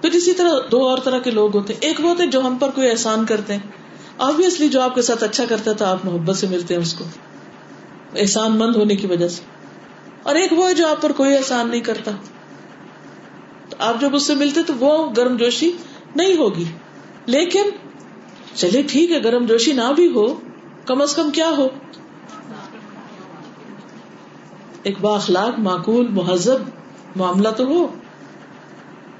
پھر اسی طرح دو اور طرح کے لوگ ہوتے ہیں، ایک وہ ہوتے ہیں جو ہم پر کوئی احسان کرتے ہیں۔ آبیسلی جو آپ کے ساتھ اچھا کرتا ہے تو آپ محبت سے ملتے ہیں اس کو۔ احسان مند ہونے کی وجہ سے۔ اور ایک وہ ہے جو آپ پر کوئی احسان نہیں کرتا۔ تو آپ جب اس سے ملتے تو وہ گرم جوشی نہیں ہوگی۔ لیکن چلے ٹھیک ہے، گرم جوشی نہ بھی ہو، کم از کم کیا ہو؟ ایک باخلاق معقول، مہذب معاملہ تو ہو۔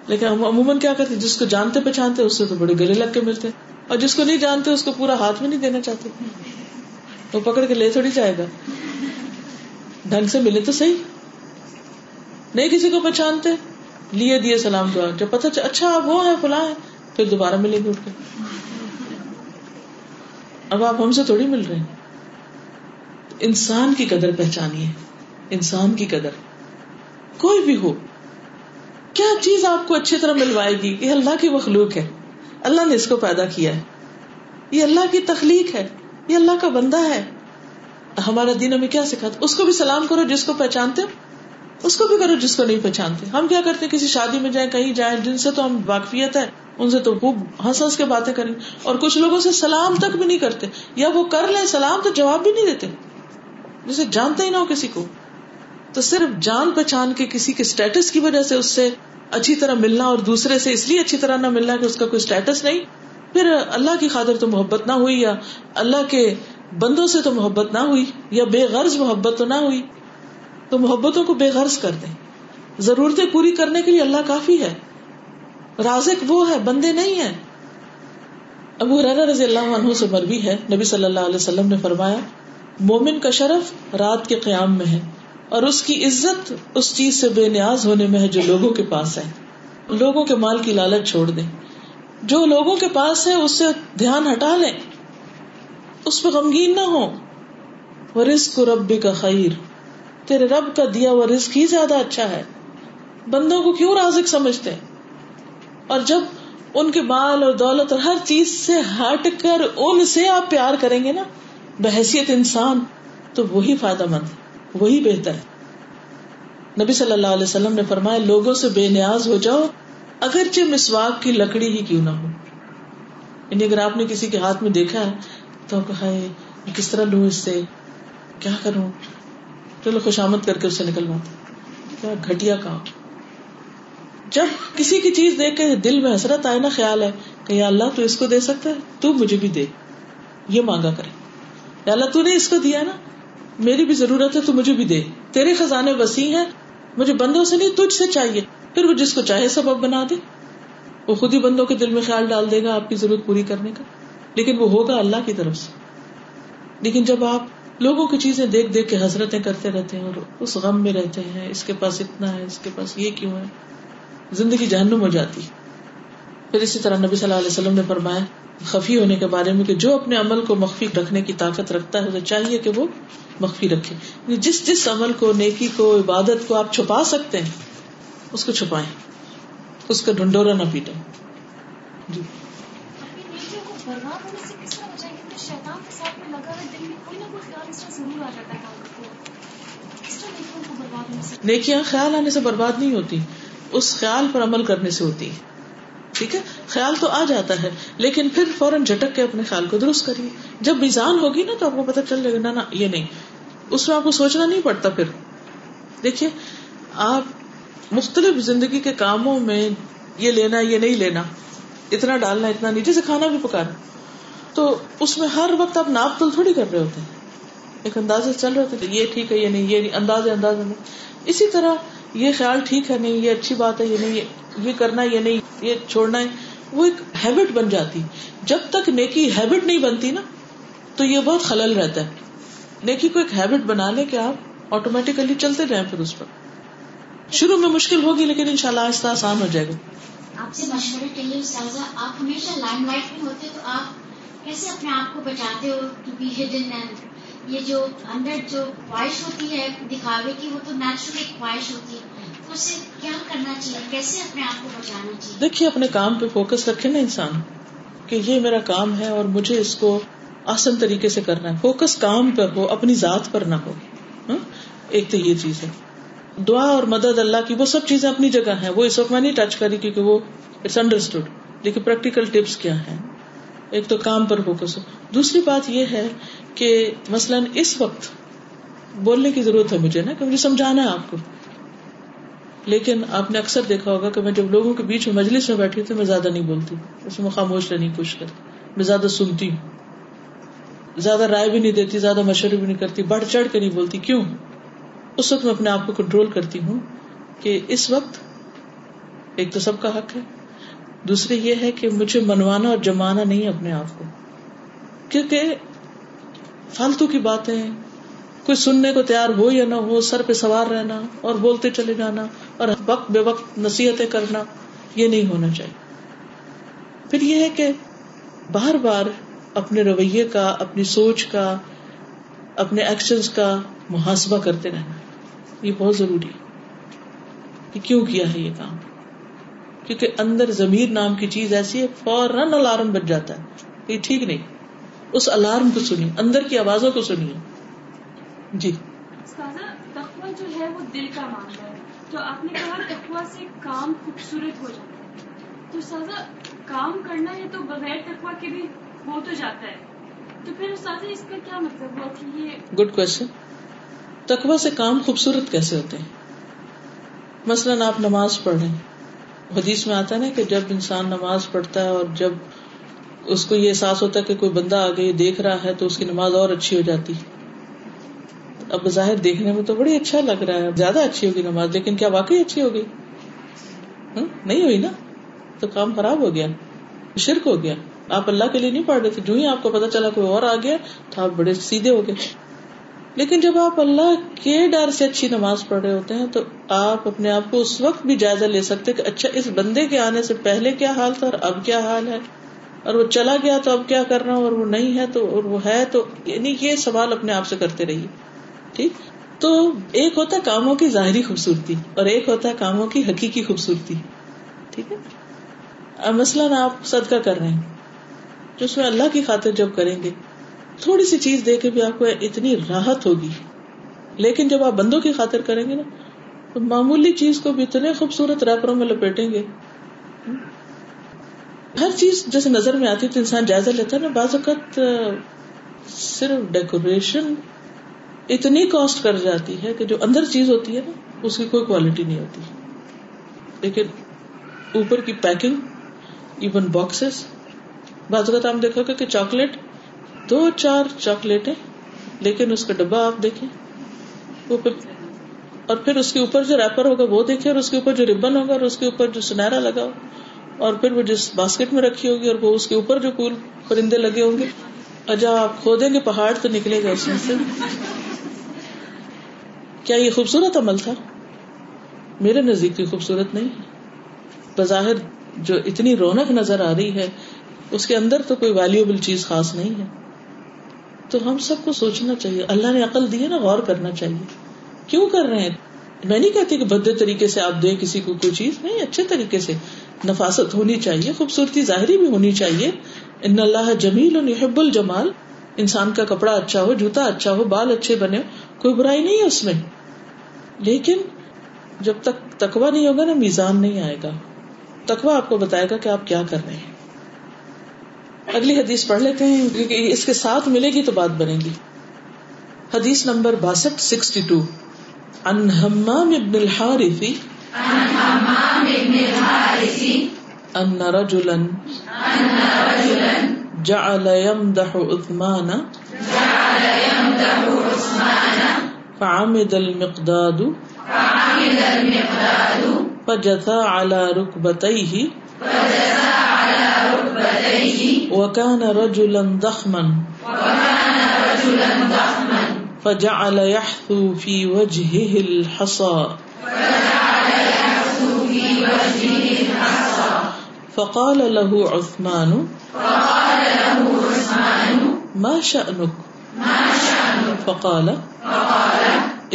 لیکن ہم عموماً کیا کرتے جس کو جانتے پہچانتے اس سے تو بڑے گلے لگ کے ملتے اور جس کو نہیں جانتے، اس کو پورا ہاتھ میں نہیں دینا چاہتے۔ وہ پکڑ کے لے تھوڑی جائے گا۔ ڈھنگ سے ملے تو صحیح۔ نہیں کسی کو پہچانتے، لیے دیے سلام دعا۔ جب پتا اچھا آپ وہ ہے فلاں ہے پھر دوبارہ ملے گی اٹھ کے اب آپ ہم سے تھوڑی مل رہے ہیں۔ انسان کی قدر پہچانی ہے انسان کی قدر۔ کوئی بھی ہو کیا چیز آپ کو اچھی طرح ملوائے گی؟ یہ اللہ کی مخلوق ہے۔ اللہ نے اس کو پیدا کیا ہے۔ یہ اللہ کی تخلیق ہے۔ یہ اللہ کا بندہ ہے۔ ہمارا دین ہمیں کیا سکھاتا اس کو بھی سلام کرو جس کو پہچانتے اس کو بھی کرو جس کو نہیں پہچانتے۔ ہم کیا کرتے کسی شادی میں جائیں، کہیں جائیں، جن سے تو ہم واقفیت ہے، ان سے تو خوب ہنس ہنس کے باتیں کریں۔ اور کچھ لوگوں سے سلام تک بھی نہیں کرتے۔ یا وہ کر لیں سلام تو جواب بھی نہیں دیتے۔ جسے جانتے ہی نہ ہو کسی کو۔ تو صرف جان پہچان کے کسی کے اسٹیٹس کی وجہ سے اس سے اچھی طرح ملنا اور دوسرے سے اس لیے اچھی طرح نہ ملنا کہ اس کا کوئی اسٹیٹس نہیں۔ پھر اللہ کی خاطر تو محبت نہ ہوئی یا اللہ کے بندوں سے تو محبت نہ ہوئی یا بے غرض محبت تو نہ ہوئی۔ تو محبتوں کو بے غرض کر دیں۔ ضرورتیں پوری کرنے کے لیے اللہ کافی ہے۔ رازق وہ ہے، بندے نہیں ہے ابو رضی اللہ عنہ سے مربی ہے۔ نبی صلی اللہ علیہ وسلم نے فرمایا، مومن کا شرف رات کے قیام میں ہے۔ اور اس کی عزت اس چیز سے بے نیاز ہونے میں ہے جو لوگوں کے پاس ہے۔ لوگوں کے مال کی لالچ چھوڑ دیں۔ جو لوگوں کے پاس ہے، اس سے دھیان ہٹا لیں۔ اس پہ غمگین نہ ہو وہ رسک ربی کا خیر۔ تیرے رب کا دیا وہ رسک ہی زیادہ اچھا ہے۔ بندوں کو کیوں رازق سمجھتے؟ اور جب ان کے مال اور دولت اور ہر چیز سے ہٹ کر ان سے آپ پیار کریں گے نا، بحثیت انسان تو وہی فائدہ مند وہی بہتر ہے۔ نبی صلی اللہ علیہ وسلم نے فرمایا، لوگوں سے بے نیاز ہو جاؤ، اگرچہ مسواک کی لکڑی ہی کیوں نہ ہو۔ یعنی اگر آپ نے کسی کے ہاتھ میں دیکھا ہے تو کہا کس طرح لوں اس سے؟ کیا کروں؟ چلو خوشامد کر کے اس سے کیا گھٹیا کام۔ جب کسی کی چیز دیکھ کے دل میں حسرت آئے، نا خیال ہے کہ یا اللہ تو اس کو دے سکتا ہے، تو مجھے بھی دے۔ یہ مانگا کرے۔ یا اللہ تو نے اس کو دیا نا؟ میری بھی ضرورت ہے تو مجھے بھی دے۔ تیرے خزانے وسیع ہیں، مجھے بندوں سے نہیں، تجھ سے چاہیے۔ پھر وہ جس کو چاہے سبب بنا دے۔ وہ خود ہی بندوں کے دل میں خیال ڈال دے گا آپ کی ضرورت پوری کرنے کا۔ لیکن وہ ہوگا اللہ کی طرف سے۔ لیکن جب آپ لوگوں کی چیزیں دیکھ دیکھ کے حضرتیں کرتے رہتے ہیں اور اس غم میں رہتے ہیں، اس کے پاس اتنا ہے، اس کے پاس یہ کیوں ہے؟ زندگی جہنم ہو جاتی۔ پھر اسی طرح نبی صلی اللہ علیہ وسلم نے فرمایا خفی ہونے کے بارے میں کہ جو اپنے عمل کو مخفی رکھنے کی طاقت رکھتا ہے اسے چاہیے کہ وہ مخفی رکھے۔ یعنی جس جس عمل کو نیکی کو عبادت کو آپ چھپا سکتے ہیں اس کو چھپائیں۔ اس کا ڈنڈورا نہ پیٹے جی۔ نیکیاں خیال آنے سے برباد نہیں ہوتی اس خیال پر عمل کرنے سے ہوتی ٹھیک ہے؟ خیال تو آ جاتا ہے، لیکن پھر فوراً جھٹک کے اپنے خیال کو درست کریے۔ جب میزان ہوگی نا تو آپ کو پتا چل جائے گا نا یہ نہیں۔ اس میں آپ کو سوچنا نہیں پڑتا پھر۔ دیکھیے، آپ مختلف زندگی کے کاموں میں یہ لینا، یہ نہیں لینا، اتنا ڈالنا، اتنا نہیں۔ جیسے کھانا بھی پکانا، تو اس میں ہر وقت آپ ناپ تل تھوڑی کر رہے ہوتے ہیں۔ ایک اندازے چل رہے ہوتے ہیں، یہ ٹھیک ہے، یہ نہیں یہ نہیں انداز انداز نہیں اسی طرح یہ خیال ٹھیک ہے نہیں، یہ اچھی بات ہے، یہ نہیں، یہ کرنا، یہ نہیں، یہ چھوڑنا ہے۔ وہ ایک ہیبٹ بن جاتی۔ جب تک نیکی ہیبٹ نہیں بنتی نا، تو یہ بہت خلل رہتا ہے۔ نیکی کو ایک ہیبٹ بنا لے کہ آپ آٹومیٹیکلی چلتے جائیں پھر اس پر۔ شروع میں مشکل ہوگی، لیکن ان شاء اللہ آہستہ آسان ہو جائے گا۔ آپ سے مشورے کے لیے آپ ہمیشہ لائم لائٹ میں ہوتے تو آپ کیسے اپنے آپ کو بچاتے ہو ٹو بی ہڈن اینڈ یہ جو اندر جو خواہش ہوتی ہے دکھاوے کی، وہ تو نیچرل ایک خواہش ہوتی ہے۔ تو اسے کیا کرنا چاہیے؟ کیسے اپنے آپ کو بچانا چاہیے؟ دیکھیے، اپنے کام پہ فوکس رکھے نا انسان، کہ یہ میرا کام ہے اور مجھے اس کو آسن طریقے سے کرنا ہے۔ فوکس کام پر ہو، اپنی ذات پر نہ ہو۔ ہاں؟ ایک تو یہ چیز ہے۔ دعا اور مدد اللہ کی، وہ سب چیزیں اپنی جگہ ہیں۔ وہ اس وقت میں نہیں ٹچ کری کیونکہ وہ اٹس انڈرسٹوڈ لیکن پریکٹیکل ٹپس کیا ہے ایک تو کام پر فوکس ہو۔ دوسری بات یہ ہے کہ مثلاً اس وقت بولنے کی ضرورت ہے مجھے نا، کہ مجھے سمجھانا ہے آپ کو۔ لیکن آپ نے اکثر دیکھا ہوگا کہ میں جب لوگوں کے بیچ میں مجلس میں بیٹھی تو میں زیادہ نہیں بولتی، اس میں خاموش رہنے کی کوشش کرتی۔ میں زیادہ سنتی ہوں۔ زیادہ رائے بھی نہیں دیتی، زیادہ مشورے بھی نہیں کرتی، بڑھ چڑھ کے نہیں بولتی۔ کیوں؟ اس وقت میں اپنے آپ کو کنٹرول کرتی ہوں کہ اس وقت ایک تو سب کا حق ہے، دوسرے یہ ہے کہ مجھے منوانا اور جمانا نہیں اپنے آپ کو۔ کیونکہ فالتو کی باتیں، کوئی سننے کو تیار ہو یا نہ ہو، سر پہ سوار رہنا اور بولتے چلے جانا اور وقت بے وقت نصیحتیں کرنا، یہ نہیں ہونا چاہیے۔ پھر یہ ہے کہ بار بار اپنے رویے کا، اپنی سوچ کا، اپنے ایکشن کا محاسبہ کرتے رہنا، یہ بہت ضروری ہے کہ کیوں کیا ہے یہ کام؟ کیونکہ اندر ضمیر نام کی چیز ایسی ہے، فوراً الارم بچ جاتا ہے، یہ ٹھیک نہیں۔ اس الارم کو سنیے اندر کی آوازوں کو سنیے۔ جی۔ جو ہے وہ دل کا معاملہ ہے۔ تو آپ نے کہا سے کام خوبصورت ہو جاتا ہے۔ تو سازا کام کرنا ہے تو بغیر کے بھی ہو تو جاتا ہے۔ تو پھر سازا اس کا کیا مطلب ہوا کہ یہ گڈ کوشچن تخوا سے کام خوبصورت کیسے ہوتے ہیں؟ مثلاً آپ نماز پڑھ رہے ہیں۔ حدیث میں آتا ہے نا کہ جب انسان نماز پڑھتا ہے اور جب اس کو یہ احساس ہوتا ہے کہ کوئی بندہ آگے دیکھ رہا ہے تو اس کی نماز اور اچھی ہو جاتی۔ اب بظاہر دیکھنے میں تو بڑی اچھا لگ رہا ہے، زیادہ اچھی ہوگی نماز، لیکن کیا واقعی اچھی ہوگی؟ نہیں ہوئی نا؟ تو کام خراب ہو گیا، شرک ہو گیا۔ آپ اللہ کے لیے نہیں پڑھ رہے تھے، جو ہی آپ کو پتا چلا کوئی اور آ گیا تو آپ بڑے سیدھے ہو گئے۔ لیکن جب آپ اللہ کے ڈر سے اچھی نماز پڑھ رہے ہوتے ہیں تو آپ اپنے آپ کو اس وقت بھی جائزہ لے سکتے کہ اچھا اس بندے کے آنے سے پہلے کیا حال تھا اور اب کیا حال ہے؟ اور وہ چلا گیا تو اب کیا کرنا اور وہ نہیں ہے تو اور وہ ہے تو یعنی یہ سوال اپنے آپ سے کرتے رہیے۔ ٹھیک؟ تو ایک ہوتا ہے کاموں کی ظاہری خوبصورتی اور ایک ہوتا ہے کاموں کی حقیقی خوبصورتی۔ ٹھیک ہے؟ مثلاً آپ صدقہ کر رہے ہیں۔ جو اس میں اللہ کی خاطر جب کریں گے، تھوڑی سی چیز دے کے بھی آپ کو اتنی راحت ہوگی۔ لیکن جب آپ بندوں کی خاطر کریں گے نا، تو معمولی چیز کو بھی اتنے خوبصورت ریپروں میں لپیٹیں گے۔ ہر چیز جیسے نظر میں آتی تو انسان جائزہ لیتا ہے نا، بعض اوقات صرف ڈیکوریشن اتنی کاسٹ کر جاتی ہے کہ جو اندر چیز ہوتی ہے نا، اس کی کوئی کوالٹی نہیں ہوتی۔ لیکن اوپر کی پیکنگ ایون باکسز بعض اوقات آپ دیکھو کہ چاکلیٹ دو چار چاکلیٹیں لیکن اس کا ڈبا آپ دیکھیں۔ وہ اور پھر اس کے اوپر جو ریپر ہوگا وہ دیکھے اور اس کے اوپر جو ریبن ہوگا، اور اس کے اوپر جو سنہرا لگا ہو۔ اور پھر وہ جس باسکٹ میں رکھی ہوگی اور وہ اس کے اوپر جو پھول پرندے لگے ہوں گے۔ اجا آپ کھودیں گے، پہاڑ تو نکلے گا اس میں سے۔ کیا یہ خوبصورت عمل تھا؟ میرے نزدیک خوبصورت نہیں بظاہر جو اتنی رونق نظر آ رہی ہے، اس کے اندر تو کوئی ویلوبل چیز خاص نہیں ہے۔ تو ہم سب کو سوچنا چاہیے۔ اللہ نے عقل دی ہے نا، غور کرنا چاہیے۔ کیوں کر رہے ہیں؟ میں نہیں کہتی کہ بدے طریقے سے آپ دیں کسی کو کوئی چیز۔ نہیں، اچھے طریقے سے۔ نفاست ہونی چاہیے، خوبصورتی ظاہری بھی ہونی چاہیے۔ ان اللہ جمیل اور یحب الجمال۔ انسان کا کپڑا اچھا ہو، جوتا اچھا ہو، بال اچھے بنے، کوئی برائی نہیں ہے اس میں۔ لیکن جب تک تکوا نہیں ہوگا نا، میزان نہیں آئے گا۔ تکوا آپ کو بتائے گا کہ آپ کیا کر رہے ہیں۔ اگلی حدیث پڑھ لیتے ہیں، کیونکہ اس کے ساتھ ملے گی تو بات بنے گی۔ حدیث نمبر باسٹھ، سکسٹی ٹو۔ انہمام ابن الحارثی۔ ان رجلا جعل يمدح عثمان جعل يمدح عثمان فعمد المقداد فعمد المقداد فجثى على ركبتيه فجثى على ركبتيه وكان رجلا ضخما وكان رجلا ضخما فجعل يحثو في وجهه الحصى فجعل يحثو في وجهه الحصى فقال له عثمان فقال له عثمان ما شأنك؟ ما شأنك فقال فقال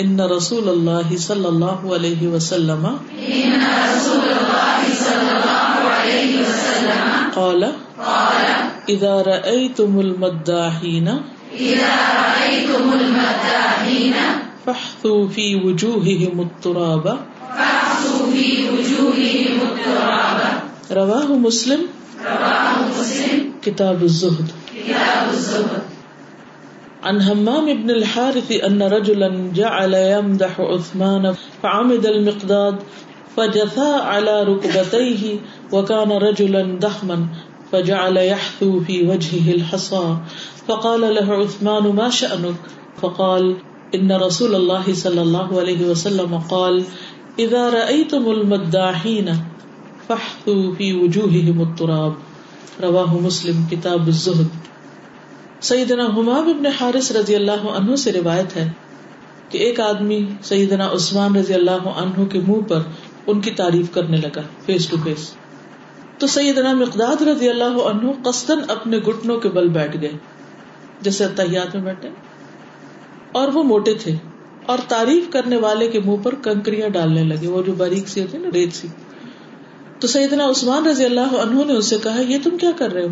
ان رسول اللہ صلی اللہ علیہ وسلم ان رسول الله صلى الله عليه وسلم قال قال اذا رأيتم المداحين اذا رايتم المداحين فاحثوا في وجوههم التراب فاحثوا في وجوههم التراب. رواہ مسلم کتاب الزہد. عن همام بن الحارث أن رجلا جعل يمدح عثمان فعمد المقداد فجثى على ركبتيه وكان رجلا ضخما فجعل يحثو في وجهه الحصى. فقال له عثمان ما شأنك؟ فقال إن رسول الله صلى الله عليه وسلم قال إذا رأيتم المداحين فاحثوا في وجوههم التراب، رواہ مسلم، کتاب الزہد۔ سیدنا حماب ابن حارث رضی اللہ عنہ سے روایت ہے کہ ایک آدمی سیدنا عثمان رضی اللہ عنہ کے منہ پر ان کی تعریف کرنے لگا فیس ٹو فیس تو سیدنا مقداد رضی اللہ عنہ قصدن اپنے گٹنوں کے بل بیٹھ گئے۔ جیسے اتحیات میں بیٹھے۔ اور وہ موٹے تھے۔ اور تعریف کرنے والے کے منہ پر کنکریاں ڈالنے لگے۔ وہ جو باریک سی ہوتی نا، ریت سی۔ تو سیدنا عثمان رضی اللہ عنہ نے اسے کہا، یہ تم کیا کر رہے ہو؟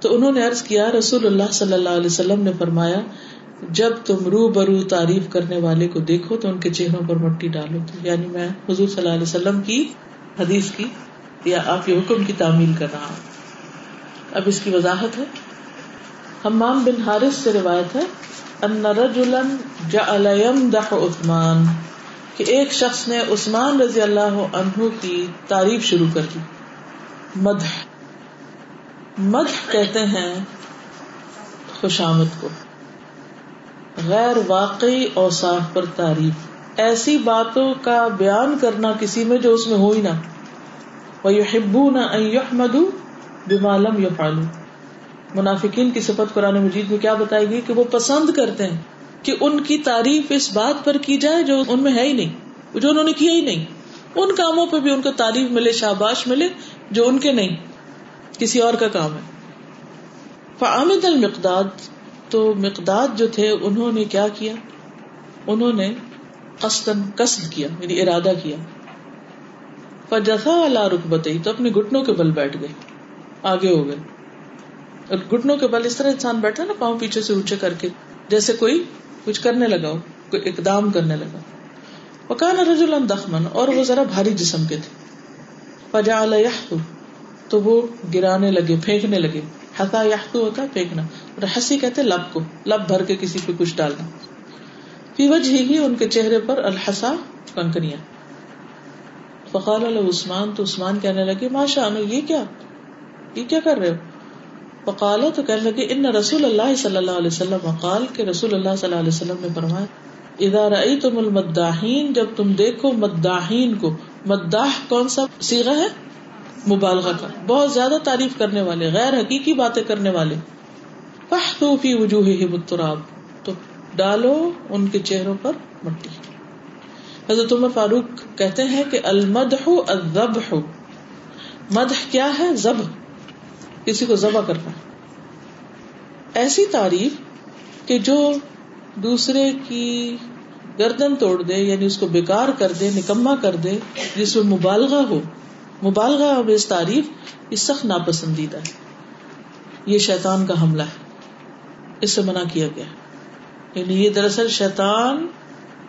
تو انہوں نے عرض کیا، رسول اللہ صلی اللہ علیہ وسلم نے فرمایا، جب تم رو برو تعریف کرنے والے کو دیکھو تو ان کے چہروں پر مٹی ڈالو۔ تو یعنی میں حضور صلی اللہ علیہ وسلم کی حدیث کی یا آپ کے حکم کی تعمیل کر رہا ہوں۔ اب اس کی وضاحت ہے۔ حمام بن حارث سے روایت ہے، ان رجلا جعل يمدح عثمان۔ کہ ایک شخص نے عثمان رضی اللہ عنہ کی تعریف شروع کر دی۔ مدح۔ مدح کہتے ہیں خوشامد کو۔ غیر واقعی اوصاف پر تعریف۔ ایسی باتوں کا بیان کرنا کسی میں جو اس میں ہو ہی نہ۔ وہ ہبو نہ مدو بمالم یو فالو منافقین کی صفت قرآن مجید میں کیا بتائے گی کہ وہ پسند کرتے ہیں۔ کہ ان کی تعریف اس بات پر کی جائے جو ان میں ہے ہی نہیں، جو انہوں نے کیا ہی نہیں۔ ان کاموں پہ بھی ان کو تعریف ملے، شاباش ملے، جو ان کے نہیں۔ کسی اور کا کام ہے۔ فعامد المقداد، تو مقداد جو تھے، انہوں نے کیا کیا؟ انہوں نے قصدن قصد کیا یعنی ارادہ کیا۔ فجفا اللہ رکبت تو اپنے گٹنوں کے بل بیٹھ گئے، آگے ہو گئے۔ اور گٹنوں کے بل، اس طرح انسان بیٹھا نا، پاؤں پیچھے سے اونچے کر کے، جیسے کوئی کچھ کرنے لگا ہو کوئی اقدام کرنے لگا۔ وکان رجل دخمن، اور وہ ذرا بھاری جسم کے تھے۔ فجا تو وہ گرانے لگے، پھینکنے لگے۔ ہتا یا ہوتا پھینکنا۔ اور ہنسی کہتے لب کو، لب بھر کے کسی پہ کچھ ڈالنا۔ فی وجہ ہی ان کے چہرے پر الحسا کنکریاں فقال عثمان، تو عثمان کہنے لگے ماشاء اللہ یہ کیا؟ یہ کیا کر رہے ہو؟ فقال تو کہنے لگے، ان رسول اللہ صلی اللہ علیہ وسلم وقال کے رسول اللہ صلی اللہ علیہ وسلم نے فرمایا، اذا رأيتم المداحین، جب تم دیکھو مداحین کو، مداح کون سا سیغہ ہے؟ مبالغہ کا۔ بہت زیادہ تعریف کرنے والے، غیر حقیقی باتیں کرنے والے۔ فی وجوہ تو ڈالو ان کے چہروں پر مٹی۔ حضرت عمر فاروق کہتے ہیں کہ المدح الذبح مدح کیا ہے؟ ذبح۔ کسی کو ذبح کرنا ایسی تعریف کہ جو دوسرے کی گردن توڑ دے یعنی اس کو بیکار کر دے نکما کر دے، جس میں مبالغہ ہو۔ مبالغہ اور اس تعریف یہ سخت ناپسندیدہ ہے۔ یہ شیطان کا حملہ ہے۔ اس سے منع کیا گیا۔ یعنی یہ دراصل شیطان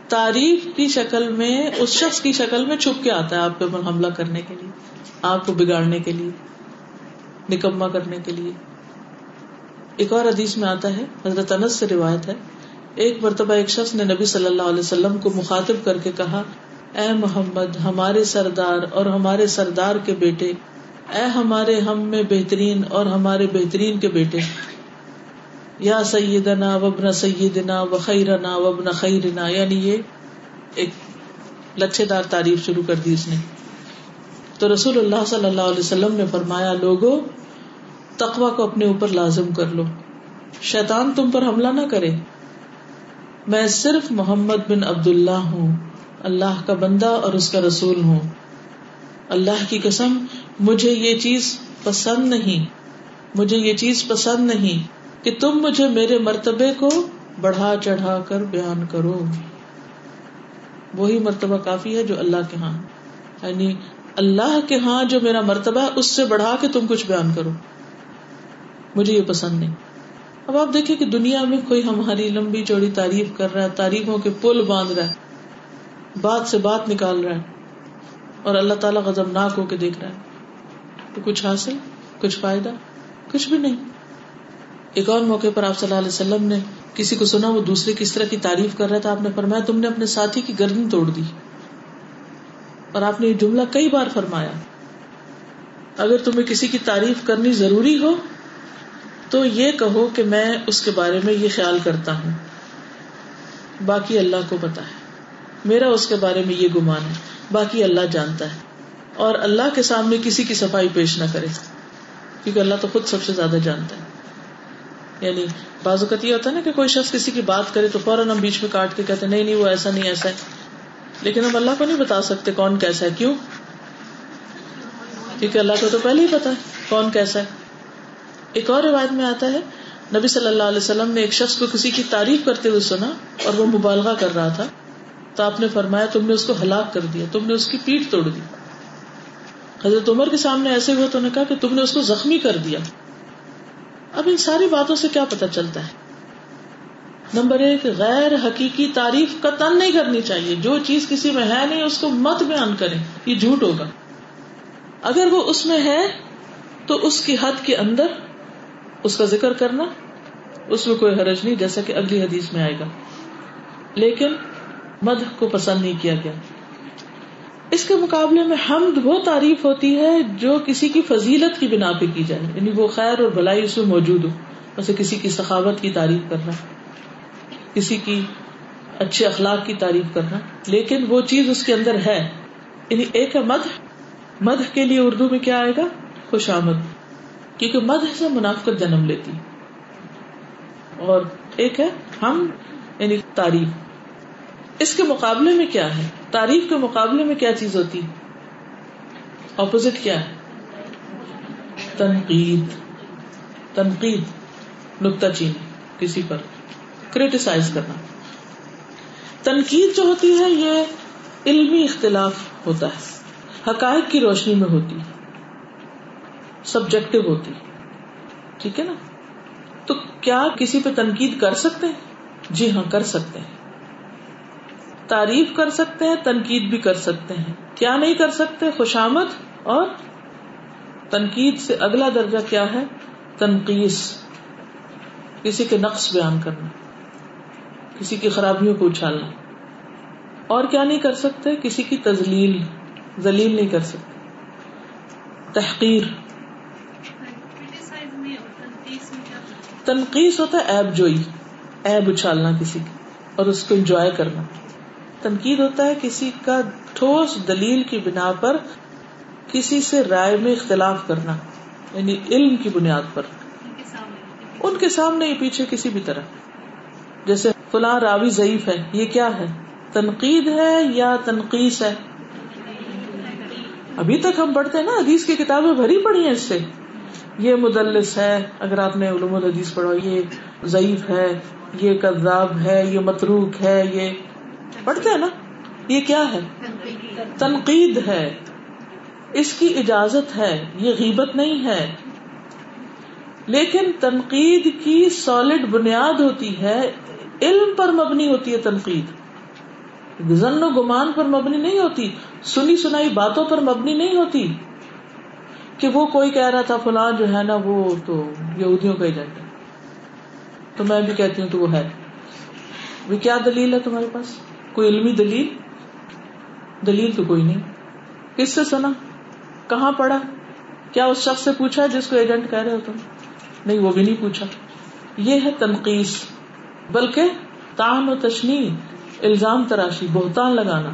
تعریف کی شکل میں، اس شخص کی شکل میں چھپ کے آتا ہے آپ کے حملہ کرنے کے لیے، آپ کو بگاڑنے کے لیے۔ نکما کرنے کے لیے۔ ایک اور حدیث میں آتا ہے، حضرت انس سے روایت ہے۔ ایک مرتبہ ایک شخص نے نبی صلی اللہ علیہ وسلم کو مخاطب کر کے کہا، اے محمد، ہمارے سردار اور ہمارے سردار کے بیٹے، اے ہمارے ہم میں بہترین اور ہمارے بہترین کے بیٹے۔ یا سیدنا وبن سیدنا و خیرنا وبن خیرنا۔ یعنی یہ ایک لچھے دار تعریف شروع کر دی اس نے۔ تو رسول اللہ صلی اللہ علیہ وسلم نے فرمایا، لوگو تقوا کو اپنے اوپر لازم کر لو۔ شیطان تم پر حملہ نہ کرے۔ میں صرف محمد بن عبد اللہ ہوں۔ اللہ کا بندہ اور اس کا رسول ہوں۔ اللہ کی قسم، مجھے یہ چیز پسند نہیں۔ مجھے یہ چیز پسند نہیں کہ تم مجھے میرے مرتبے کو بڑھا چڑھا کر بیان کرو۔ وہی مرتبہ کافی ہے جو اللہ کے ہاں۔ یعنی اللہ کے ہاں جو میرا مرتبہ ہے اس سے بڑھا کے تم کچھ بیان کرو۔ مجھے یہ پسند نہیں۔ اب آپ دیکھیں کہ دنیا میں کوئی ہماری لمبی چوڑی تعریف کر رہا ہے، تعریفوں کے پل باندھ رہا ہے، بات سے بات نکال رہا ہے، اور اللہ تعالیٰ غزم ناک ہو کے دیکھ رہا ہے۔ تو کچھ حاصل، کچھ فائدہ، کچھ بھی نہیں۔ ایک اور موقع پر آپ صلی اللہ علیہ وسلم نے کسی کو سنا، وہ دوسرے کس طرح کی تعریف کر رہا تھا؟ آپ نے فرمایا، تم نے اپنے ساتھی کی گردن توڑ دی۔ اور آپ نے یہ جملہ کئی بار فرمایا، اگر تمہیں کسی کی تعریف کرنی ضروری ہو تو یہ کہو کہ میں اس کے بارے میں یہ خیال کرتا ہوں۔ باقی اللہ کو پتا ہے۔ میرا اس کے بارے میں یہ گمان ہے۔ باقی اللہ جانتا ہے۔ اور اللہ کے سامنے کسی کی صفائی پیش نہ کرے۔ کیونکہ اللہ تو خود سب سے زیادہ جانتا ہے۔ یعنی بعض اوقات یہ ہوتا ہے نا کہ کوئی شخص کسی کی بات کرے تو فوراً ہم بیچ میں کاٹ کے کہتے نہیں نہیں، وہ ایسا نہیں، ایسا ہے۔ لیکن ہم اللہ کو نہیں بتا سکتے کون کیسا ہے، کیوں؟ کیونکہ اللہ کو تو پہلے ہی پتا ہے کون کیسا ہے۔ ایک اور روایت میں آتا ہے، نبی صلی اللہ علیہ وسلم نے ایک شخص کو کسی کی تعریف کرتے ہوئے سنا اور وہ مبالغہ کر رہا تھا۔ تو آپ نے فرمایا، تم نے اس کو ہلاک کر دیا، تم نے اس کی پیٹ توڑ دی۔ حضرت عمر کے سامنے ایسے ہوئے تو نے کہا کہ تم نے اس کو زخمی کر دیا۔ اب ان ساری باتوں سے کیا پتا چلتا ہے؟ نمبر ایک، غیر حقیقی تعریف کا تن نہیں کرنی چاہیے۔ جو چیز کسی میں ہے نہیں، اس کو مت بیان کریں۔ یہ جھوٹ ہوگا۔ اگر وہ اس میں ہے، تو اس کی حد کے اندر اس کا ذکر کرنا، اس میں کوئی حرج نہیں، جیسا کہ اگلی حدیث میں آئے گا۔ لیکن مد کو پسند نہیں کیا گیا۔ اس کے مقابلے میں حمد وہ تعریف ہوتی ہے جو کسی کی فضیلت کی بنا پہ کی جائے۔ یعنی وہ خیر اور بلائی اس میں موجود ہو۔ جیسے کسی کی سخاوت کی تعریف کرنا، کسی کی اچھے اخلاق کی تعریف کرنا۔ لیکن وہ چیز اس کے اندر ہے۔ یعنی ایک ہے مد مد کے لیے اردو میں کیا آئے گا؟ خوش آمد۔ کیونکہ مد سے منافقت جنم لیتی۔ اور ایک ہے ہم یعنی تعریف۔ اس کے مقابلے میں کیا ہے؟ تعریف کے مقابلے میں کیا چیز ہوتی؟ اپوزٹ کیا ہے؟ تنقید۔ تنقید نکتا چینی کسی پر۔ کریٹیسائز کرنا۔ تنقید جو ہوتی ہے، یہ علمی اختلاف ہوتا ہے۔ حقائق کی روشنی میں ہوتی۔ ہے سبجیکٹو ہوتی ٹھیک ہے نا؟ تو کیا کسی پہ تنقید کر سکتے ہیں؟ جی ہاں کر سکتے ہیں۔ تعریف کر سکتے ہیں، تنقید بھی کر سکتے ہیں۔ کیا نہیں کر سکتے؟ خوشامد اور تنقید سے اگلا درجہ کیا ہے؟ تنقید کسی کے نقص بیان کرنا، کسی کی خرابیوں کو اچھالنا۔ اور کیا نہیں کر سکتے؟ کسی کی تزلیل ذلیل نہیں کر سکتے۔ تحقیر۔ تنقید ہوتا ہے ایب جوئی ایب اچھالنا کسی کی اور اس کو انجوائے کرنا۔ تنقید ہوتا ہے کسی کا ٹھوس دلیل کی بنا پر کسی سے رائے میں اختلاف کرنا یعنی علم کی بنیاد پر۔ ان کے سامنے پیچھے کسی بھی طرح۔ جیسے فلاں راوی ضعیف ہے، یہ کیا ہے؟ تنقید ہے یا تنقید ہے؟ ابھی تک ہم پڑھتے ہیں نا، حدیث کی کتابیں بھری پڑی ہیں اس سے۔ یہ مدلس ہے، اگر آپ نے علوم الحدیث پڑھا، یہ ضعیف ہے، یہ کذاب ہے، یہ متروک ہے، یہ پڑھتے ہیں نا؟ یہ کیا ہے؟ تنقید ہے۔ اس کی اجازت ہے، یہ غیبت نہیں ہے۔ لیکن تنقید کی سالڈ بنیاد ہوتی ہے، علم پر مبنی ہوتی ہے تنقید۔ ضن و گمان پر مبنی نہیں ہوتی، سنی سنائی باتوں پر مبنی نہیں ہوتی۔ کہ وہ کوئی کہہ رہا تھا فلاں جو ہے نا وہ تو یہودیوں کا ایجنٹ ہے۔ تو میں بھی کہتی ہوں تو وہ ہے۔ وہ کیا دلیل ہے تمہارے پاس؟ کوئی علمی دلیل؟ دلیل تو کوئی نہیں۔ کس سے سنا؟ کہاں پڑھا؟ کیا اس شخص سے پوچھا جس کو ایجنٹ کہہ رہے ہو تم؟ نہیں، وہ بھی نہیں پوچھا۔ یہ ہے تنقید بلکہ تان و تشنی، الزام تراشی، بہتان لگانا۔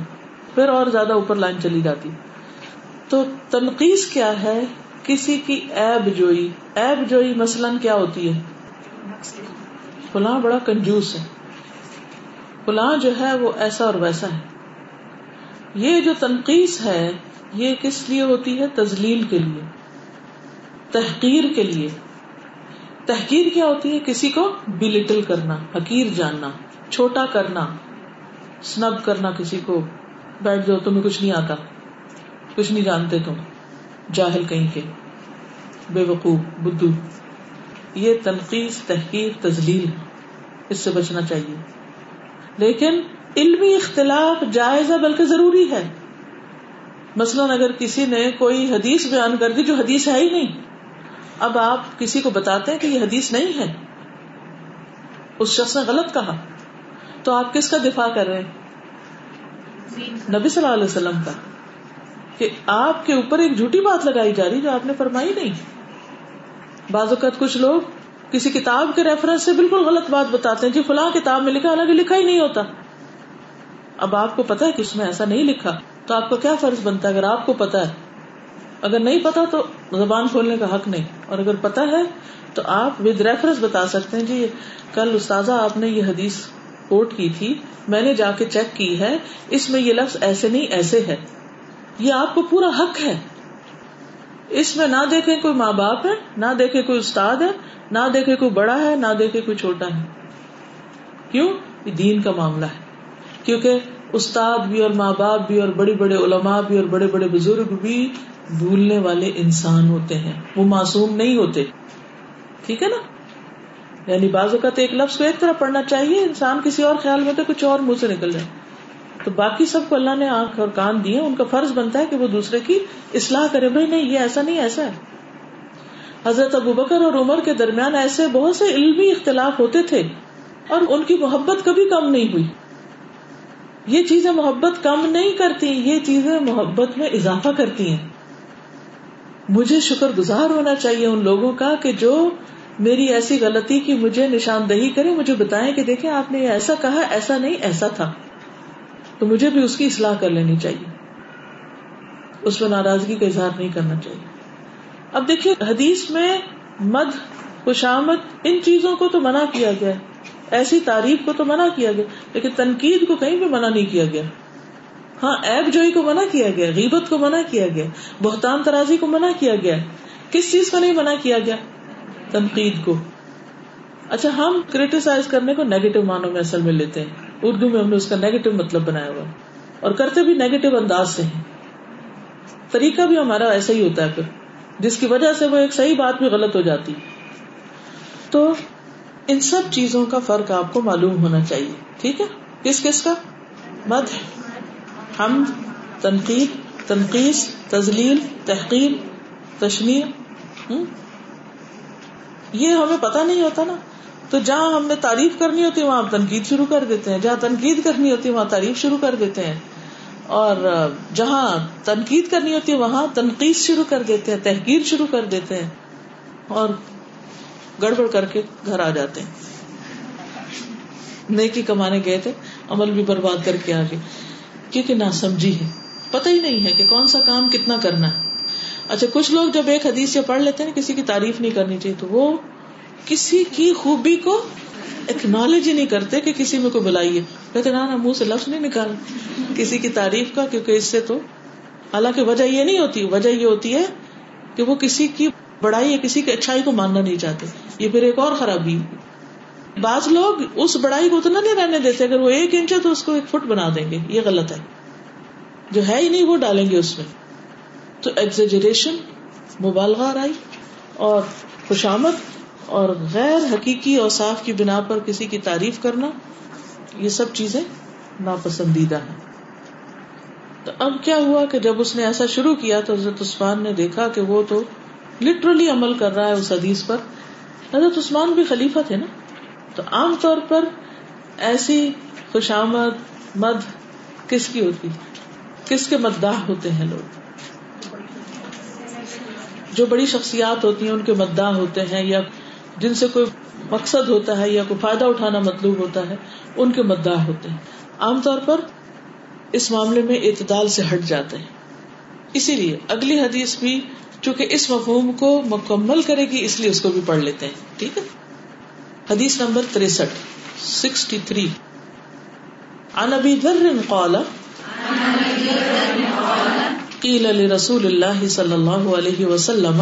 پھر اور زیادہ اوپر لائن چلی جاتی۔ تو تنقید کیا ہے کسی کی ایب جوئی؟ ایب جوئی مثلاً کیا ہوتی ہے؟ فلاں بڑا کنجوس ہے۔ فلاں جو ہے وہ ایسا اور ویسا ہے۔ یہ جو تنقید ہے، یہ کس لیے ہوتی ہے؟ تزلیل کے لیے۔ تحقیر کے لیے۔ تحقیر کیا ہوتی ہے؟ کسی کو بلٹل کرنا، حقیر جاننا، چھوٹا کرنا سنب کرنا کسی کو۔ بیٹھ جاؤ، تمہیں کچھ نہیں آتا۔ کچھ نہیں جانتے تم جاہل کہیں کے۔ بے وقوف بدھو یہ تنقید تحقیر تزلیل اس سے بچنا چاہیے۔ لیکن علمی اختلاف جائز ہے بلکہ ضروری ہے۔ مثلاً اگر کسی نے کوئی حدیث بیان کر دی جو حدیث ہے ہی نہیں اب آپ کسی کو بتاتے ہیں کہ یہ حدیث نہیں ہے۔ اس شخص نے غلط کہا۔ تو آپ کس کا دفاع کر رہے ہیں؟ نبی صلی اللہ علیہ وسلم کا۔ کہ آپ کے اوپر ایک جھوٹی بات لگائی جا رہی جو آپ نے فرمائی نہیں۔ بعض اوقات کچھ لوگ کسی کتاب کے ریفرنس سے بالکل غلط بات بتاتے ہیں۔ جی فلاں کتاب میں لکھا، حالانکہ لکھا ہی نہیں ہوتا۔ اب آپ کو پتا ہے کہ اس میں ایسا نہیں لکھا۔ تو آپ کو کیا فرض بنتا ہے؟ اگر آپ کو پتا ہے، اگر نہیں پتا تو زبان کھولنے کا حق نہیں۔ اور اگر پتا ہے تو آپ ود ریفرنس بتا سکتے ہیں۔ جی کل استاذہ آپ نے یہ حدیث کوٹ کی تھی۔ میں نے جا کے چیک کی ہے۔ اس میں یہ لفظ ایسے نہیں، ایسے ہے۔ یہ آپ کو پورا حق ہے۔ اس میں نہ دیکھے کوئی ماں باپ ہے، نہ دیکھے کوئی استاد ہے، نہ دیکھے کوئی بڑا ہے، نہ دیکھے کوئی چھوٹا ہے۔ کیوں؟ یہ دین کا معاملہ ہے۔ کیونکہ استاد بھی اور ماں باپ بھی اور بڑے بڑے علماء بھی اور بڑے بڑے بزرگ بھی بھولنے والے انسان ہوتے ہیں۔ وہ معصوم نہیں ہوتے۔ ٹھیک ہے نا؟ یعنی بعض اوقات ایک لفظ کو ایک طرح پڑھنا چاہیے، انسان کسی اور خیال میں تو کچھ اور منہ سے نکل جائے۔ تو باقی سب کو اللہ نے آنکھ اور کان دیے، ان کا فرض بنتا ہے کہ وہ دوسرے کی اصلاح کرے۔ بھائی نہیں، یہ ایسا نہیں، ایسا ہے۔ حضرت ابو بکر اور عمر کے درمیان ایسے بہت سے علمی اختلاف ہوتے تھے اور ان کی محبت کبھی کم نہیں ہوئی۔ یہ چیزیں محبت کم نہیں کرتی، یہ چیزیں محبت میں اضافہ کرتی ہیں۔ مجھے شکر گزار ہونا چاہیے ان لوگوں کا کہ جو میری ایسی غلطی کی مجھے نشاندہی کرے، مجھے بتائیں کہ دیکھیں آپ نے ایسا کہا، ایسا نہیں، ایسا تھا۔ تو مجھے بھی اس کی اصلاح کر لینی چاہیے۔ اس میں ناراضگی کا اظہار نہیں کرنا چاہیے۔ اب دیکھیے، حدیث میں مد، خوشامد، ان چیزوں کو تو منع کیا گیا۔ ایسی تعریف کو تو منع کیا گیا، لیکن تنقید کو کہیں بھی منع نہیں کیا گیا۔ ہاں ایب جوئی کو منع کیا گیا، غیبت کو منع کیا گیا، بہتان ترازی کو منع کیا گیا۔ کس چیز کو نہیں منع کیا گیا؟ تنقید کو۔ اچھا ہم کریٹیسائز کرنے کو نیگیٹو معنوں میں اصل میں لیتے ہیں۔ اردو میں ہم نے اس کا نیگیٹو مطلب بنایا ہوا اور کرتے بھی نیگیٹو انداز سے ہیں۔ طریقہ بھی ہمارا ایسا ہی ہوتا ہے پھر۔ جس کی وجہ سے وہ ایک صحیح بات بھی غلط ہو جاتی۔ تو ان سب چیزوں کا فرق آپ کو معلوم ہونا چاہیے۔ ٹھیک ہے؟ کس کس کا؟ مد۔ ہم۔ تنقید۔ تنقید تزلیل تحقیق تشمیر یہ ہمیں پتا نہیں ہوتا نا۔ تو جہاں ہم نے تعریف کرنی ہوتی ہے، وہاں ہم تنقید شروع کر دیتے ہیں۔ جہاں تنقید کرنی ہوتی ہے، وہاں تعریف شروع کر دیتے ہیں۔ اور جہاں تنقید کرنی ہوتی ہے، وہاں تنقید شروع کر دیتے ہیں، تحقیر شروع کر دیتے ہیں۔ اور گڑبڑ کر کے گھر آ جاتے ہیں۔ نیکی کمانے گئے تھے، عمل بھی برباد کر کے آگے۔ کیونکہ نہ سمجھی ہے۔ پتہ ہی نہیں ہے کہ کون سا کام کتنا کرنا ہے۔ اچھا کچھ لوگ جب ایک حدیث سے پڑھ لیتے ہیں، کسی کی تعریف نہیں کرنی چاہیے، تو وہ کسی کی خوبی کو اکنالج ہی نہیں کرتے کہ کسی میں کوئی بلائی ہے۔ کہتے نا منہ سے لفظ نہیں نکال کسی کی تعریف کا، کیونکہ اس سے تو حالانکہ وجہ یہ نہیں ہوتی، وجہ یہ ہوتی ہے کہ وہ کسی کی بڑائی یا کسی کی اچھائی کو ماننا نہیں چاہتے۔ یہ پھر ایک اور خرابی۔ بعض لوگ اس بڑائی کو اتنا نہیں رہنے دیتے، اگر وہ ایک انچ ہے تو اس کو ایک فٹ بنا دیں گے۔ یہ غلط ہے۔ جو ہے ہی نہیں، وہ ڈالیں گے اس میں۔ تو ایگزیجریشن مبالغہ رائی اور خوشامد اور غیر حقیقی اور صاف کی بنا پر کسی کی تعریف کرنا، یہ سب چیزیں ناپسندیدہ ہیں۔ تو اب کیا ہوا کہ جب اس نے ایسا شروع کیا تو حضرت عثمان نے دیکھا کہ وہ تو لٹرلی عمل کر رہا ہے اس حدیث پر۔ حضرت عثمان بھی خلیفہ تھے نا؟ تو عام طور پر ایسی خوشامد مد کس کی ہوتی؟ کس کے مداح ہوتے ہیں لوگ؟ جو بڑی شخصیات ہوتی ہیں، ان کے مداح ہوتے ہیں یا جن سے کوئی مقصد ہوتا ہے یا کوئی فائدہ اٹھانا مطلوب ہوتا ہے، ان کے مداح ہوتے ہیں۔ عام طور پر اس معاملے میں اعتدال سے ہٹ جاتے ہیں۔ اسی لیے اگلی حدیث بھی چونکہ اس مفہوم کو مکمل کرے گی، اس لیے اس کو بھی پڑھ لیتے ہیں۔ ٹھیک ہے؟ حدیث نمبر تریسٹھ، سکسٹی تھری۔ عن ابی ذر قال قیل لرسول اللہ صلی اللہ علیہ وسلم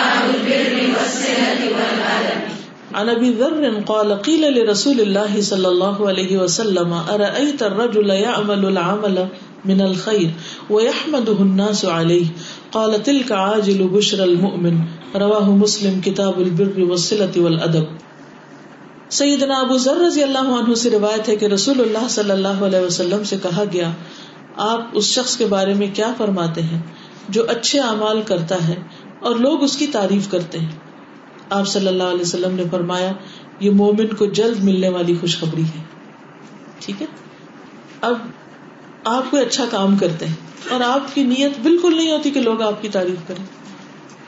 عن ابي ذر قال قيل لرسول الله صلى الله عليه وسلم ارايت الرجل يعمل العمل من الخير ويحمده الناس عليه قال تلك عاجل بشر المؤمن. رواہ مسلم، کتاب البر والصلة والادب. سیدنا ابو ذر رضی اللہ عنہ سے روایت ہے کہ رسول اللہ صلی اللہ علیہ وسلم سے کہا گیا، آپ اس شخص کے بارے میں کیا فرماتے ہیں جو اچھے اعمال کرتا ہے؟ اور لوگ اس کی تعریف کرتے ہیں۔ آپ صلی اللہ علیہ وسلم نے فرمایا، یہ مومن کو جلد ملنے والی خوشخبری ہے۔ ٹھیک ہے؟ اب آپ کوئی اچھا کام کرتے ہیں اور آپ کی نیت بالکل نہیں ہوتی کہ لوگ آپ کی تعریف کریں۔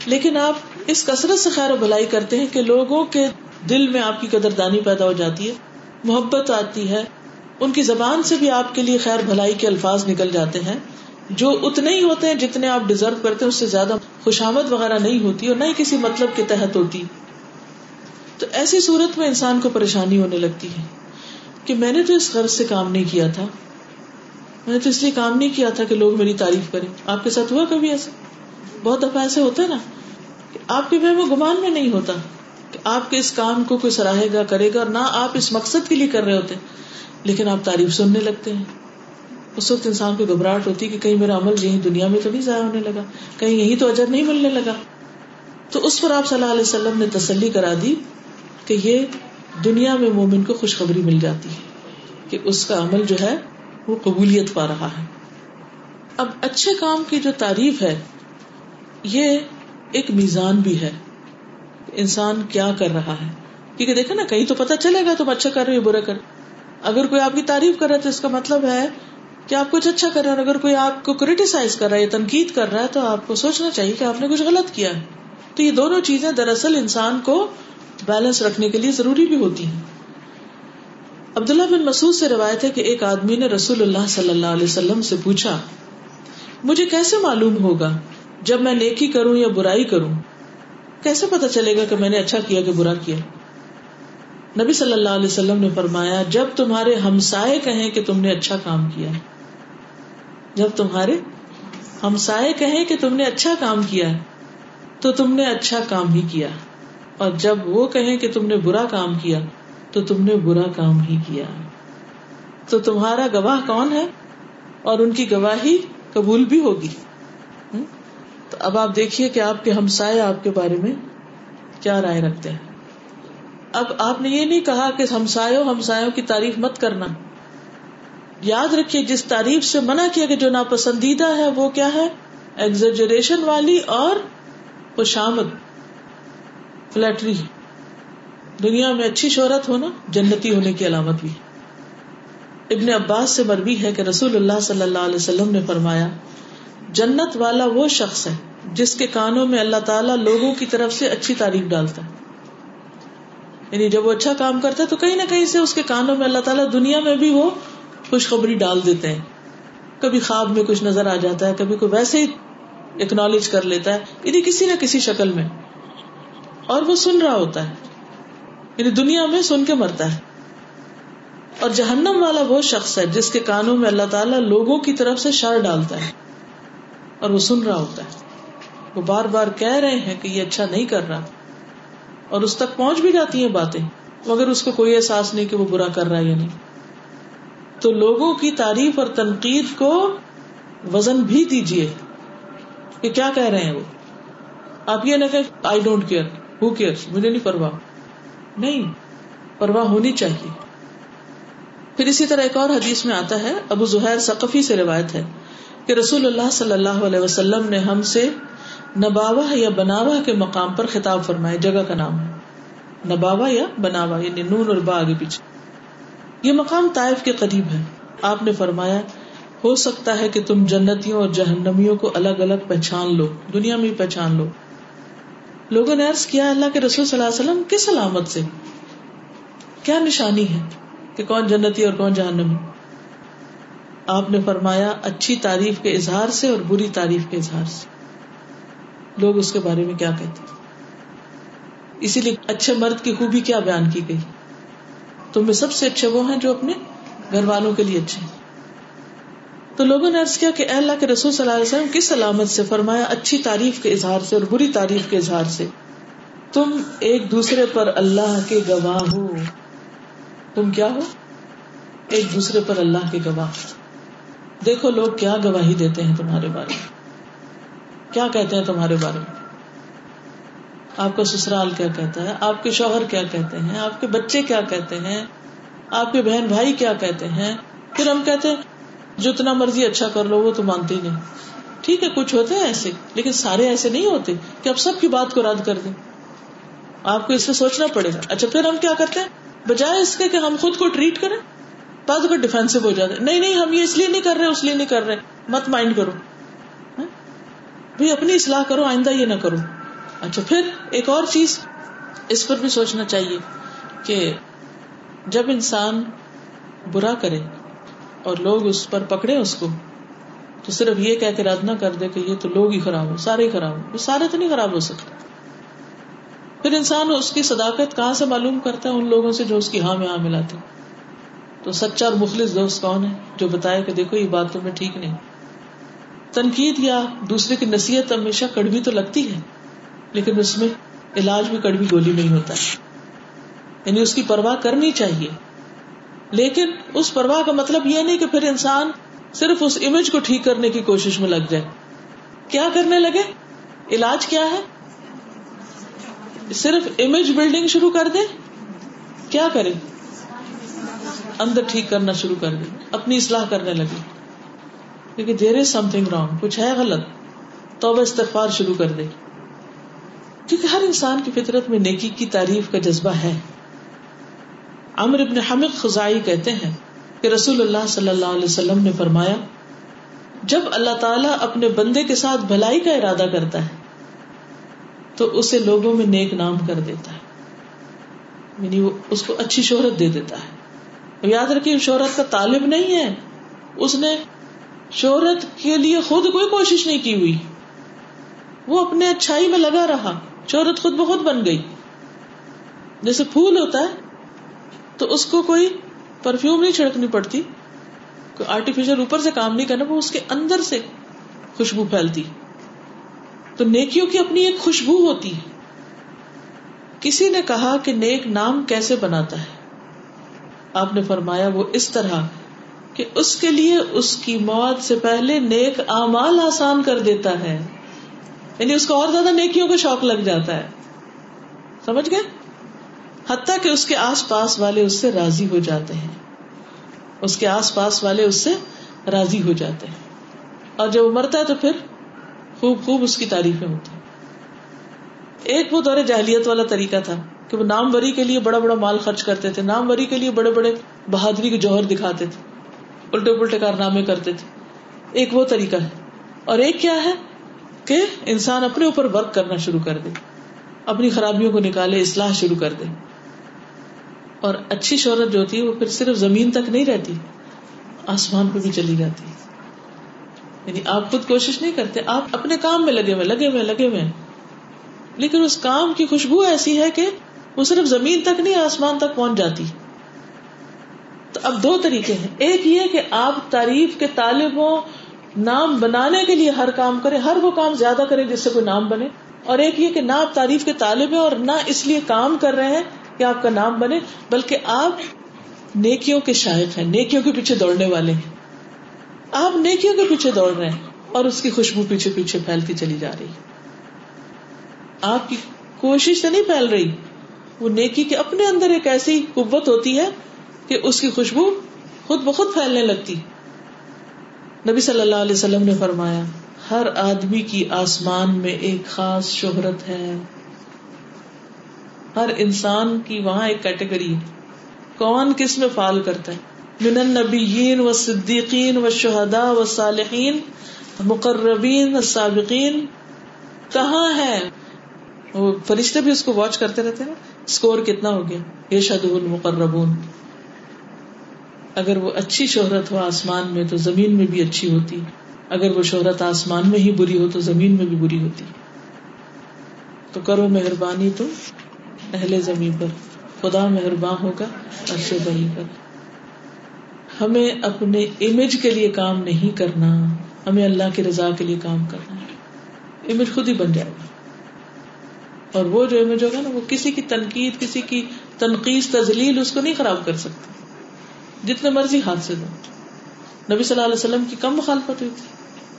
لیکن آپ اس کثرت سے خیر و بھلائی کرتے ہیں کہ لوگوں کے دل میں آپ کی قدر دانی پیدا ہو جاتی ہے، محبت آتی ہے، ان کی زبان سے بھی آپ کے لیے خیر بھلائی کے الفاظ نکل جاتے ہیں۔ جو اتنے ہی ہوتے ہیں جتنے آپ ڈیزرو کرتے ہیں، اس سے زیادہ خوشامد وغیرہ نہیں ہوتی اور نہ ہی کسی مطلب کے تحت ہوتی۔ تو ایسی صورت میں انسان کو پریشانی ہونے لگتی ہے کہ میں نے تو اس غرض سے کام نہیں کیا تھا۔ میں نے تو اس لیے کام نہیں کیا تھا کہ لوگ میری تعریف کریں۔ آپ کے ساتھ ہوا کبھی ایسا؟ بہت دفعہ ایسے ہوتا ہے نا کہ آپ کے و گمان میں نہیں ہوتا کہ آپ کے اس کام کو کوئی سراہے گا، کرے گا اور نہ آپ اس مقصد کے لیے کر رہے ہوتے، لیکن آپ تعریف سننے لگتے ہیں۔ اس وقت انسان کو گھبراہٹ ہوتی کہ کہیں میرا عمل یہی دنیا میں تو نہیں ضائع ہونے لگا، کہیں یہی تو اجر نہیں ملنے لگا۔ تو اس پر آپ صلی اللہ علیہ وسلم نے تسلی کرا دی کہ یہ دنیا میں مومن کو خوشخبری مل جاتی ہے کہ اس کا عمل جو ہے وہ قبولیت پا رہا ہے۔ اب اچھے کام کی جو تعریف ہے، یہ ایک میزان بھی ہے۔ انسان کیا کر رہا ہے؟ کیونکہ دیکھا نا، کہیں تو پتا چلے گا تم اچھا کر رہے ہو برا کر۔ اگر کوئی آپ کی تعریف کر رہا ہے تو اس کا مطلب ہے کہ آپ کچھ اچھا کر رہے ہیں اگر کوئی آپ کو کریٹیسائز کر رہا ہے تنقید کر رہا ہے تو آپ کو سوچنا چاہیے کہ آپ نے کچھ غلط کیا ہے۔ تو یہ دونوں چیزیں دراصل انسان کو بیلنس رکھنے کے لیے ضروری بھی ہوتی ہیں۔ عبداللہ بن مسعود سے روایت ہے کہ ایک آدمی نے رسول اللہ صلی اللہ علیہ وسلم سے پوچھا، مجھے کیسے معلوم ہوگا جب میں نیکی کروں یا برائی کروں؟ کیسے پتا چلے گا کہ میں نے اچھا کیا کہ برا کیا؟ نبی صلی اللہ علیہ وسلم نے فرمایا، جب تمہارے ہمسائے کہیں کہ تم نے اچھا کام کیا جب تمہارے ہمسائے کہیں کہ تم نے اچھا کام کیا تو تم نے اچھا کام ہی کیا۔ اور جب وہ کہیں کہ تم نے برا کام کیا، تو تم نے برا کام ہی کیا۔ تو تمہارا گواہ کون ہے؟ اور ان کی گواہی قبول بھی ہوگی۔ تو اب آپ دیکھیے کہ آپ کے ہمسائے آپ کے بارے میں کیا رائے رکھتے ہیں۔ اب آپ نے یہ نہیں کہا کہ ہمسایوں کی تعریف مت کرنا۔ یاد رکھیے، جس تعریف سے منع کیا کہ جو ناپسندیدہ ہے، وہ کیا ہے؟ ایگزریشن والی اور خوشامد فلیٹری دنیا میں اچھی شہرت ہونا جنتی ہونے کی علامت بھی ابن عباس سے مربی ہے کہ رسول اللہ صلی اللہ علیہ وسلم نے فرمایا، جنت والا وہ شخص ہے جس کے کانوں میں اللہ تعالیٰ لوگوں کی طرف سے اچھی تعریف ڈالتا ہے۔ یعنی جب وہ اچھا کام کرتا ہے تو کہیں نہ کہیں سے اس کے کانوں میں اللہ تعالیٰ دنیا میں بھی وہ خوشخبری ڈال دیتے ہیں۔ کبھی خواب میں کچھ نظر آ جاتا ہے، کبھی کوئی ویسے ہی اکنالج کر لیتا ہے۔ یعنی کسی نہ کسی شکل میں۔ اور وہ سن رہا ہوتا ہے۔ یعنی دنیا میں سن کے مرتا ہے۔ اور جہنم والا وہ شخص ہے جس کے کانوں میں اللہ تعالیٰ لوگوں کی طرف سے شر ڈالتا ہے۔ اور وہ سن رہا ہوتا ہے۔ وہ بار بار کہہ رہے ہیں کہ یہ اچھا نہیں کر رہا۔ اور اس تک پہنچ بھی جاتی ہیں باتیں، مگر اس کو کوئی احساس نہیں کہ وہ برا کر رہا ہے یا نہیں۔ تو لوگوں کی تعریف اور تنقید کو وزن بھی دیجیے کہ کیا کہہ رہے ہیں وہ؟ آپ یہ نہ کہ آئی ڈونٹ کیئر ہو کیئر مجھے نہیں پرواہ۔ نہیں، پرواہ ہونی چاہیے۔ پھر اسی طرح ایک اور حدیث میں آتا ہے، ابو زہیر ثقفی سے روایت ہے کہ رسول اللہ صلی اللہ علیہ وسلم نے ہم سے نباوا یا بناوا کے مقام پر خطاب فرمائے، جگہ کا نام ہے۔ نباوا یا بناوا یعنی نون اور با آگے پیچھے۔ یہ مقام طائف کے قریب ہے۔ آپ نے فرمایا، ہو سکتا ہے کہ تم جنتیوں اور جہنمیوں کو الگ الگ پہچان لو، دنیا میں پہچان لو۔ لوگوں نے عرض کیا، اللہ کے رسول صلی اللہ علیہ وسلم کس علامت سے؟ کیا نشانی ہے کہ کون جنتی اور کون جہنمی؟ آپ نے فرمایا، اچھی تعریف کے اظہار سے اور بری تعریف کے اظہار سے۔ لوگ اس کے بارے میں کیا کہتے؟ اسی لیے اچھے مرد کی خوبی کیا بیان کی گئی؟ تم میں سب سے اچھے وہ ہیں جو اپنے گھر والوں کے لیے اچھے ہیں۔ تو لوگوں نے کیا کہ اے اللہ کے رسول صلی اللہ علیہ وسلم، کس علامت سے؟ فرمایا، اچھی تعریف کے اظہار سے اور بری تعریف کے اظہار سے۔ تم ایک دوسرے پر اللہ کے گواہ ہو۔ تم کیا ہو؟ ایک دوسرے پر اللہ کے گواہ۔ دیکھو لوگ کیا گواہی دیتے ہیں تمہارے بارے میں۔ کیا کہتے ہیں تمہارے بارے میں؟ آپ کا سسرال کیا کہتا ہے؟ آپ کے شوہر کیا کہتے ہیں؟ آپ کے بچے کیا کہتے ہیں؟ آپ کے بہن بھائی کیا کہتے ہیں؟ پھر ہم کہتے ہیں، جتنا مرضی اچھا کر لو، وہ تو مانتے ہی نہیں۔ ٹھیک ہے، کچھ ہوتے ہیں ایسے، لیکن سارے ایسے نہیں ہوتے کہ اب سب کی بات کو رد کر دیں۔ آپ کو اس سے سوچنا پڑے گا۔ اچھا پھر ہم کیا کرتے ہیں؟ بجائے اس کے کہ ہم خود کو ٹریٹ کریں بعض اگر ڈیفینسو ہو جاتے نہیں نہیں، ہم یہ اس لیے نہیں کر رہے، اس لیے نہیں کر رہے۔ مت مائنڈ کرو۔ ہاں؟ بھائی، اپنی اصلاح کرو، آئندہ یہ نہ کرو۔ اچھا پھر ایک اور چیز اس پر بھی سوچنا چاہیے کہ جب انسان برا کرے اور لوگ اس پر پکڑے اس کو، تو صرف یہ کہہ کے رد نہ کر دے کہ یہ تو لوگ ہی خراب ہو سارے ہی خراب ہو سارے تو نہیں خراب ہو سکتے۔ پھر انسان اس کی صداقت کہاں سے معلوم کرتا ہے؟ ان لوگوں سے جو اس کی ہاں میں ہاں ملاتے تو سچا اور مخلص دوست کون ہے جو بتائے کہ دیکھو یہ بات تمہیں ٹھیک نہیں؟ تنقید یا دوسرے کی نصیحت ہمیشہ کڑوی تو لگتی ہے۔ لیکن اس میں علاج بھی کڑوی گولی نہیں ہوتا یعنی اس کی پرواہ کرنی چاہیے۔ لیکن اس پرواہ کا مطلب یہ نہیں کہ پھر انسان صرف اس امیج کو ٹھیک کرنے کی کوشش میں لگ جائے۔ کیا کرنے لگے؟ علاج کیا ہے؟ صرف امیج بلڈنگ شروع کر دے کیا کرے اندر ٹھیک کرنا شروع کر دے اپنی اصلاح کرنے لگے لیکن دیر از سم تھنگ رانگ کچھ ہے غلط۔ تو استغفار شروع کر دے کیونکہ ہر انسان کی فطرت میں نیکی کی تعریف کا جذبہ ہے۔ امر ابن حمق خزائی کہتے ہیں کہ رسول اللہ صلی اللہ علیہ وسلم نے فرمایا، جب اللہ تعالیٰ اپنے بندے کے ساتھ بھلائی کا ارادہ کرتا ہے، تو اسے لوگوں میں نیک نام کر دیتا ہے۔ یعنی وہ اس کو اچھی شہرت دے دیتا ہے۔ یاد رکھیے، شہرت کا طالب نہیں ہے۔ اس نے شہرت کے لیے خود کوئی کوشش نہیں کی ہوئی۔ وہ اپنے اچھائی میں لگا رہا۔ شہرت خود بخود بن گئی۔ جیسے پھول ہوتا ہے، تو اس کو کوئی پرفیوم نہیں چھڑکنی پڑتی۔ کوئی آرٹیفیشل اوپر سے کام نہیں کرنا، وہ اس کے اندر سے خوشبو پھیلتی۔ تو نیکیوں کی اپنی ایک خوشبو ہوتی ہے۔ کسی نے کہا کہ نیک نام کیسے بناتا ہے؟ آپ نے فرمایا، وہ اس طرح کہ اس کے لیے اس کی موت سے پہلے نیک اعمال آسان کر دیتا ہے۔ یعنی اس کو اور زیادہ نیکیوں کا شوق لگ جاتا ہے۔ سمجھ گئے؟ حتیٰ کہ اس کے آس پاس والے اس سے راضی ہو جاتے ہیں۔ اس کے آس پاس والے اس سے راضی ہو جاتے ہیں۔ اور جب وہ مرتا ہے تو پھر خوب خوب اس کی تعریفیں ہوتی ایک وہ دور جہلیت والا طریقہ تھا کہ وہ نام وری کے لیے بڑا بڑا مال خرچ کرتے تھے، نام وری کے لیے بڑے بڑے بہادری کے جوہر دکھاتے تھے، الٹے پلٹے کارنامے کرتے تھے۔ ایک وہ طریقہ ہے۔ اور ایک کیا ہے؟ کہ انسان اپنے اوپر ورک کرنا شروع کر دے، اپنی خرابیوں کو نکالے، اصلاح شروع کر دے۔ اور اچھی شہرت جو ہوتی ہے، وہ پھر صرف زمین تک نہیں رہتی، آسمان پہ بھی چلی جاتی۔ یعنی آپ خود کوشش نہیں کرتے، آپ اپنے کام میں لگے ہوئے لگے ہوئے لگے ہوئے۔ لیکن اس کام کی خوشبو ایسی ہے کہ وہ صرف زمین تک نہیں، آسمان تک پہنچ جاتی۔ تو اب دو طریقے ہیں۔ ایک یہ کہ آپ تعریف کے طالبوں نام بنانے کے لیے ہر کام کرے، ہر وہ کام زیادہ کرے جس سے کوئی نام بنے۔ اور ایک یہ کہ نہ آپ تعریف کے طالب ہیں اور نہ اس لیے کام کر رہے ہیں کہ آپ کا نام بنے، بلکہ آپ نیکیوں کے شاید ہیں، نیکیوں کے پیچھے دوڑنے والے ہیں۔ آپ نیکیوں کے پیچھے دوڑ رہے ہیں اور اس کی خوشبو پیچھے پیچھے پھیلتی چلی جا رہی آپ کی کوشش سے نہیں پھیل رہی، وہ نیکی کے اپنے اندر ایک ایسی قوت ہوتی ہے کہ اس کی خوشبو خود بخود پھیلنے لگتی۔ نبی صلی اللہ علیہ وسلم نے فرمایا، ہر آدمی کی آسمان میں ایک خاص شہرت ہے۔ ہر انسان کی وہاں ایک کیٹیگری کون کس میں فال کرتا ہے؟ من النبیین و صدیقین و شہدا و صالحین، مقربین و سابقین۔ کہاں ہے؟ وہ فرشتے بھی اس کو واچ کرتے رہتے ہیں اسکور کتنا ہو گیا؟ یہ شد المقربون اگر وہ اچھی شہرت ہو آسمان میں تو زمین میں بھی اچھی ہوتی۔ اگر وہ شہرت آسمان میں ہی بری ہو تو زمین میں بھی بری ہوتی۔ تو کرو مہربانی تم اہل زمین پر۔ خدا مہربان ہوگا، عرش بری پر۔ ہمیں اپنے امیج کے لیے کام نہیں کرنا، ہمیں اللہ کی رضا کے لیے کام کرنا۔ ہے امیج خود ہی بن جائے گا۔ اور وہ جو امیج ہوگا نا، وہ کسی کی تنقید، کسی کی تنقید تزلیل اس کو نہیں خراب کر سکتا۔ جتنے مرضی ہاتھ سے دو۔ نبی صلی اللہ علیہ وسلم کی کم مخالفت ہوئی تھی۔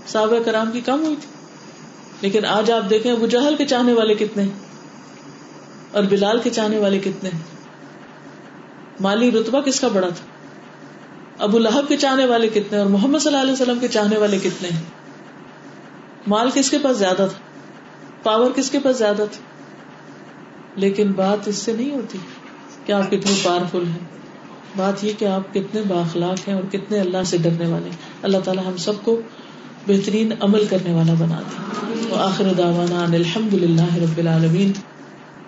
صحابہ کرام کی کم ہوئی تھی۔ لیکن آج آپ دیکھیں ابو جہل کے چاہنے والے کتنے ہیں؟ اور بلال کے چاہنے والے کتنے ہیں؟ مالی رتبہ کس کا بڑا تھا؟ ابو لہب کے چاہنے والے کتنے اور محمد صلی اللہ علیہ وسلم کے چاہنے والے کتنے ہیں؟ مال کس کے پاس زیادہ تھا؟ پاور کس کے پاس زیادہ تھی لیکن بات اس سے نہیں ہوتی کہ آپ کتنے پاورفل ہیں۔ بات یہ کہ آپ کتنے باخلاق ہیں اور کتنے اللہ سے ڈرنے والے ہیں۔ اللہ تعالیٰ ہم سب کو بہترین عمل کرنے والا بنا دے۔ وہ آخر داوانا الحمد للہ رب العالمین۔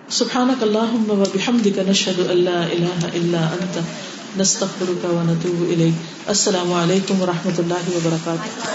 سبحانك اللهم وبحمدك نشهد ان لا اله الا انت۔ نستغفرك ونتوب اليك السلام علیکم و رحمۃ اللہ وبرکاتہ۔